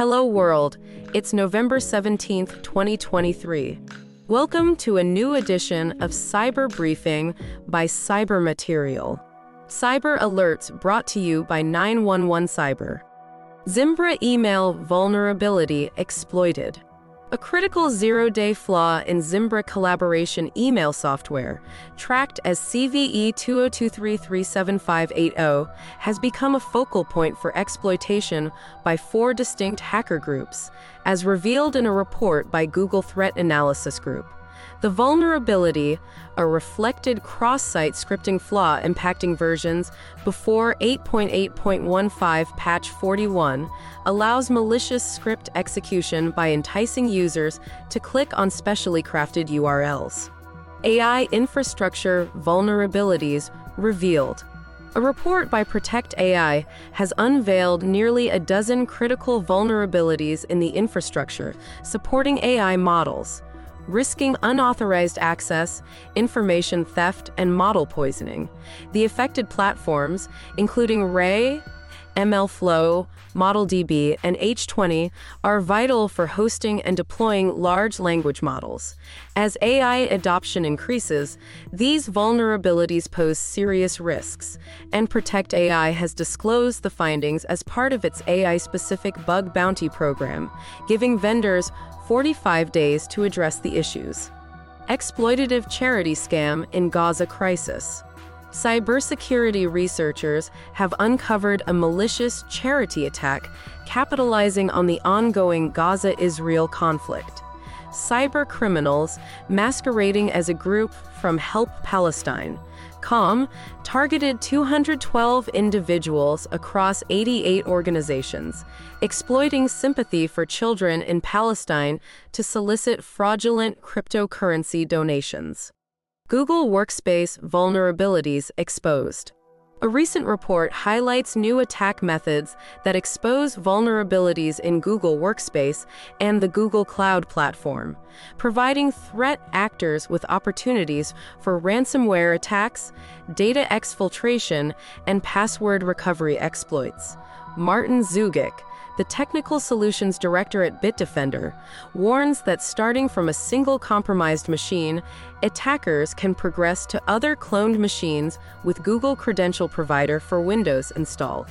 Hello world, it's November 17th, 2023. Welcome to a new edition of Cyber Briefing by Cyber Material. Cyber Alerts brought to you by 911 Cyber. Zimbra email vulnerability exploited. A critical zero day flaw in Zimbra collaboration email software, tracked as CVE 20233750, has become a focal point for exploitation by four distinct hacker groups, as revealed in a report by Google Threat Analysis Group. The vulnerability, a reflected cross site scripting flaw impacting versions before 8.8.15 patch 41, allows malicious script execution by enticing users to click on specially crafted URLs. AI infrastructure vulnerabilities revealed. A report by Protect AI has unveiled nearly a dozen critical vulnerabilities in the infrastructure supporting AI models risking unauthorized access, information theft, and model poisoning. The affected platforms, including Ray, MLflow, ModelDB, and H2O are vital for hosting and deploying large language models. As AI adoption increases, these vulnerabilities pose serious risks, and Protect AI has disclosed the findings as part of its AI specific bug bounty program, giving vendors 45 days to address the issues. Exploitative charity scam in Gaza crisis. Cybersecurity researchers have uncovered a malicious charity attack capitalizing on the ongoing Gaza Israel conflict. Cyber criminals, masquerading as a group from Help Palestine, COM targeted 212 individuals across 88 organizations, exploiting sympathy for children in Palestine to solicit fraudulent cryptocurrency donations. Google Workspace vulnerabilities exposed. A recent report highlights new attack methods that expose vulnerabilities in Google Workspace and the Google Cloud Platform, providing threat actors with opportunities for ransomware attacks, data exfiltration, and password recovery exploits. Martin Zugec, the Technical Solutions Director at Bitdefender, warns that starting from a single compromised machine, attackers can progress to other cloned machines with Google Credential Provider for Windows installed.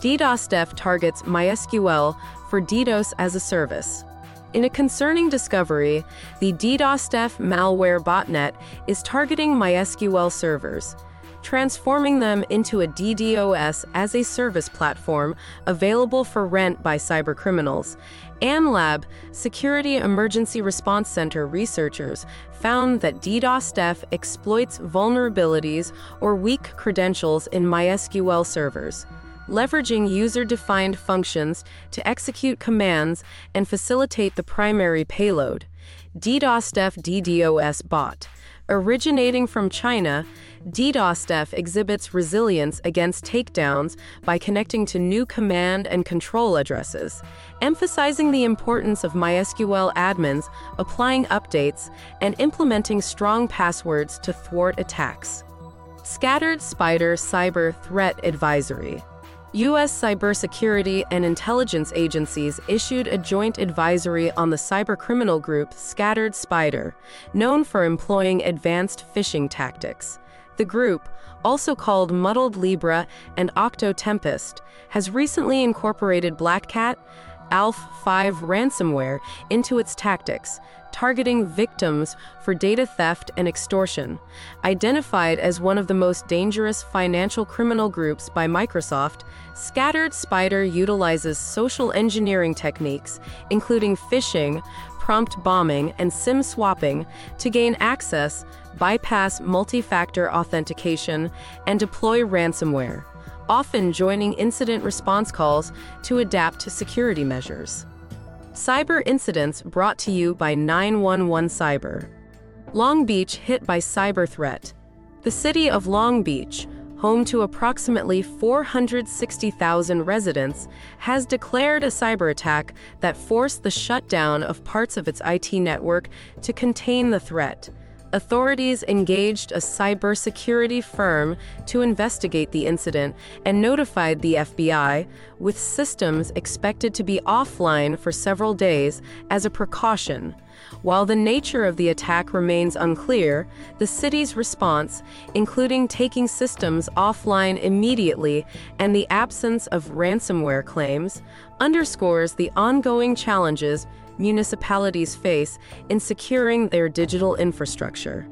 Ddostf targets MySQL for DDoS as a service. In a concerning discovery, the Ddostf malware botnet is targeting MySQL servers transforming them into a DDoS as a service platform available for rent by cybercriminals. AhnLab, Security Emergency Response Center researchers found that Ddostf exploits vulnerabilities or weak credentials in MySQL servers leveraging user defined functions to execute commands and facilitate the primary payload. Ddostf DDoS bot. Originating from China, Ddostf exhibits resilience against takedowns by connecting to new command and control addresses, emphasizing the importance of MySQL admins applying updates and implementing strong passwords to thwart attacks. Scattered Spider Cyber Threat Advisory U.S. cybersecurity and intelligence agencies issued a joint advisory on the cybercriminal group Scattered Spider, known for employing advanced phishing tactics. The group, also called Muddled Libra and Octo Tempest, has recently incorporated Black Cat, ALPHV ransomware into its tactics, targeting victims for data theft and extortion. Identified as one of the most dangerous financial criminal groups by Microsoft, Scattered Spider utilizes social engineering techniques, including phishing, prompt bombing, and SIM swapping, to gain access, bypass multi factor authentication, and deploy ransomware, often joining incident response calls to adapt to security measures. Cyber incidents brought to you by 911 Cyber. Long Beach hit by cyber threat. The city of Long Beach, home to approximately 460,000 residents, has declared a cyber attack that forced the shutdown of parts of its IT network to contain the threat. Authorities engaged a cybersecurity firm to investigate the incident and notified the FBI, with systems expected to be offline for several days as a precaution. While the nature of the attack remains unclear, the city's response, including taking systems offline immediately and the absence of ransomware claims, underscores the ongoing challenges municipalities face in securing their digital infrastructure.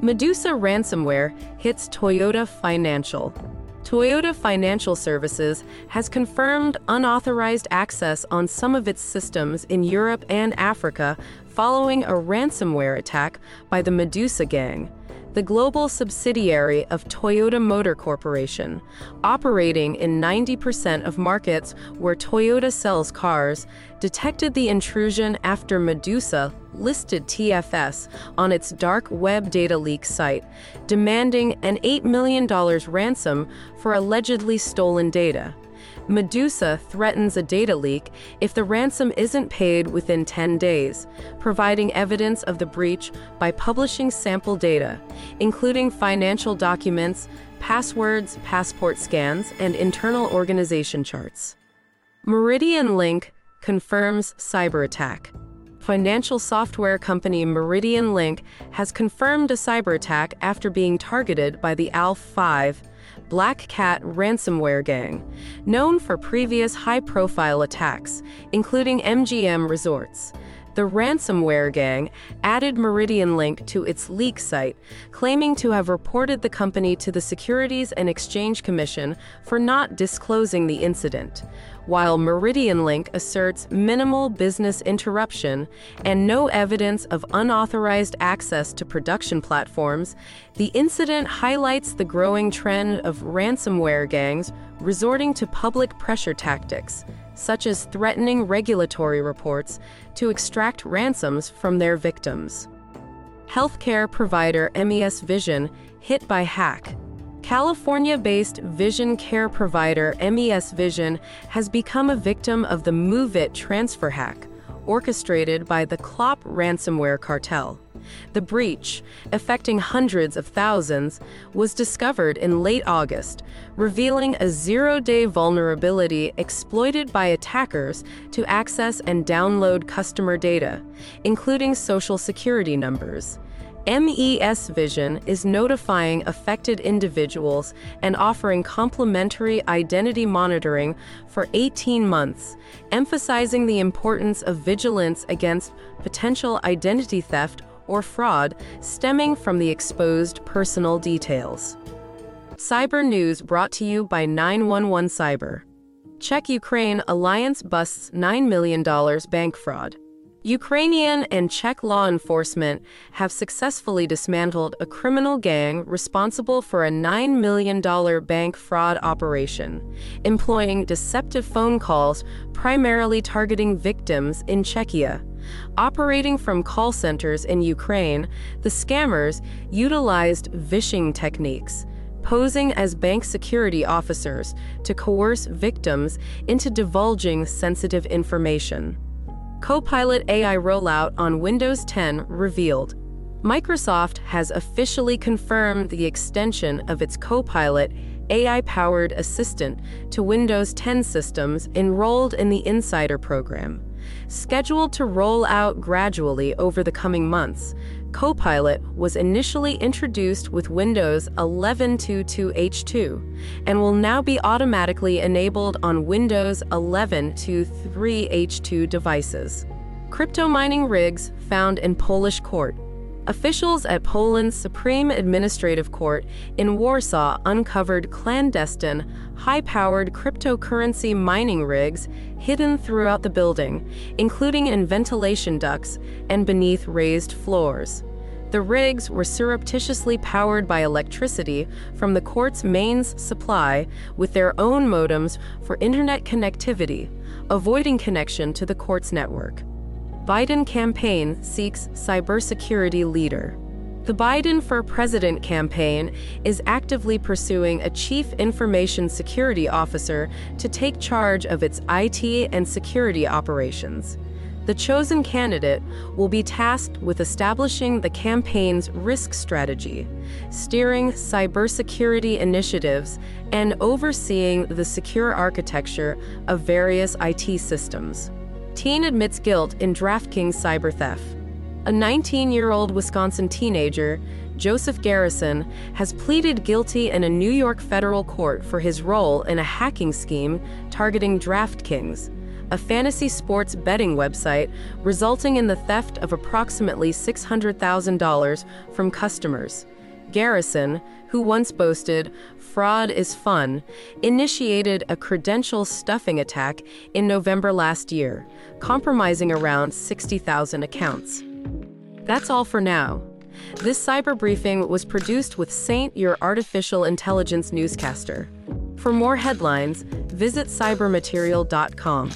Medusa ransomware hits Toyota Financial. Toyota Financial Services has confirmed unauthorized access on some of its systems in Europe and Africa following a ransomware attack by the Medusa Gang the global subsidiary of Toyota Motor Corporation, operating in 90% of markets where Toyota sells cars, detected the intrusion after Medusa listed TFS on its dark web data leak site, demanding an $8 million ransom for allegedly stolen data. Medusa threatens a data leak if the ransom isn't paid within 10 days, providing evidence of the breach by publishing sample data, including financial documents, passwords, passport scans, and internal organization charts. Meridian Link confirms cyber attack. Financial software company Meridian Link has confirmed a cyber attack after being targeted by the ALPHV Black Cat ransomware gang, known for previous high profile attacks, including MGM Resorts. The ransomware gang added Meridian Link to its leak site, claiming to have reported the company to the Securities and Exchange Commission for not disclosing the incident while Meridian Link asserts minimal business interruption and no evidence of unauthorized access to production platforms, the incident highlights the growing trend of ransomware gangs resorting to public pressure tactics, such as threatening regulatory reports to extract ransoms from their victims. Healthcare provider MES Vision hit by hack California based vision care provider MES Vision has become a victim of the MOVEit transfer hack, orchestrated by the Clop ransomware cartel. The breach, affecting hundreds of thousands, was discovered in late August, revealing a zero day vulnerability exploited by attackers to access and download customer data, including social security numbers. MES Vision is notifying affected individuals and offering complimentary identity monitoring for 18 months, emphasizing the importance of vigilance against potential identity theft or fraud stemming from the exposed personal details. Cyber News brought to you by 911 Cyber. Czech Ukraine alliance busts $9 million bank fraud. Ukrainian and Czech law enforcement have successfully dismantled a criminal gang responsible for a $9 million bank fraud operation, employing deceptive phone calls primarily targeting victims in Czechia. Operating from call centers in Ukraine, the scammers utilized vishing techniques posing as bank security officers to coerce victims into divulging sensitive information. Copilot AI rollout on Windows 10 revealed. Microsoft has officially confirmed the extension of its Copilot AI powered assistant to Windows 10 systems enrolled in the Insider program. Scheduled to roll out gradually over the coming months, Copilot was initially introduced with Windows 11.2.2H2 and will now be automatically enabled on Windows 11.2.3H2 devices. Crypto mining rigs found in Polish court. Officials at Poland's Supreme Administrative Court in Warsaw uncovered clandestine, high powered cryptocurrency mining rigs hidden throughout the building, including in ventilation ducts and beneath raised floors. The rigs were surreptitiously powered by electricity from the court's mains supply with their own modems for internet connectivity, avoiding connection to the court's network. Biden campaign seeks cybersecurity leader. The Biden for President campaign is actively pursuing a chief information security officer to take charge of its IT and security operations. The chosen candidate will be tasked with establishing the campaign's risk strategy, steering cybersecurity initiatives, and overseeing the secure architecture of various IT systems. Teen admits guilt in DraftKings cyber theft. A 19 year old Wisconsin teenager, Joseph Garrison, has pleaded guilty in a New York federal court for his role in a hacking scheme targeting DraftKings a fantasy sports betting website, resulting in the theft of approximately $600,000 from customers. Garrison, who once boasted, fraud is fun, initiated a credential stuffing attack in November last year, compromising around 60,000 accounts. That's all for now. This cyber briefing was produced with Saint, your artificial intelligence newscaster. For more headlines, visit cybermaterial.com.